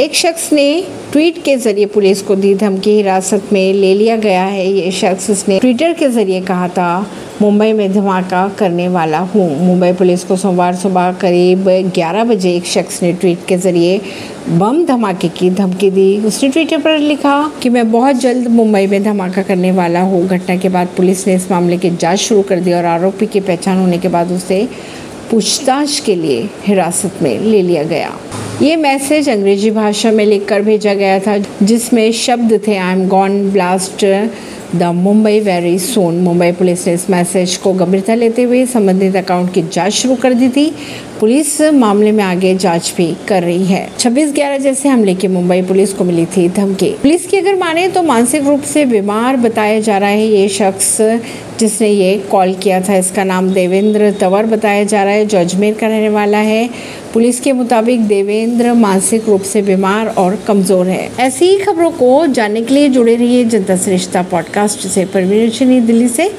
एक शख्स ने ट्वीट के ज़रिए पुलिस को दी धमकी, हिरासत में ले लिया गया है। ये शख्स उसने ट्विटर के ज़रिए कहा था, मुंबई में धमाका करने वाला हूँ। मुंबई पुलिस को सोमवार सुबह करीब 11 बजे एक शख्स ने ट्वीट के ज़रिए बम धमाके की धमकी दी। उसने ट्विटर पर लिखा कि मैं बहुत जल्द मुंबई में धमाका करने वाला हूँ। घटना के बाद पुलिस ने इस मामले की जाँच शुरू कर दी और आरोपी की पहचान होने के बाद उसे पूछताछ के लिए हिरासत में ले लिया गया। ये मैसेज अंग्रेज़ी भाषा में लिखकर भेजा गया था, जिसमें शब्द थे I am gone blast the Mumbai very soon. Mumbai police ने इस मैसेज को गंभीरता लेते हुए संबंधित अकाउंट की जाँच शुरू कर दी थी। पुलिस मामले में आगे जाँच भी कर रही है। 26 ग्यारह जैसे हमले की मुंबई पुलिस को मिली थी धमकी। पुलिस की अगर माने तो मानसिक रूप से बीमार बताया जा रहा है ये शख्स जिसने ये कॉल किया था। इसका नाम देवेंद्र तंवर बताया जा रहा है, जो अजमेर का रहने वाला है। पुलिस के मुताबिक देवेंद्र मानसिक रूप से बीमार और कमज़ोर है। ऐसी ही खबरों को जानने के लिए जुड़े रहिए जनता श्रेष्ठता पॉडकास्ट। से परवीन दिल्ली से।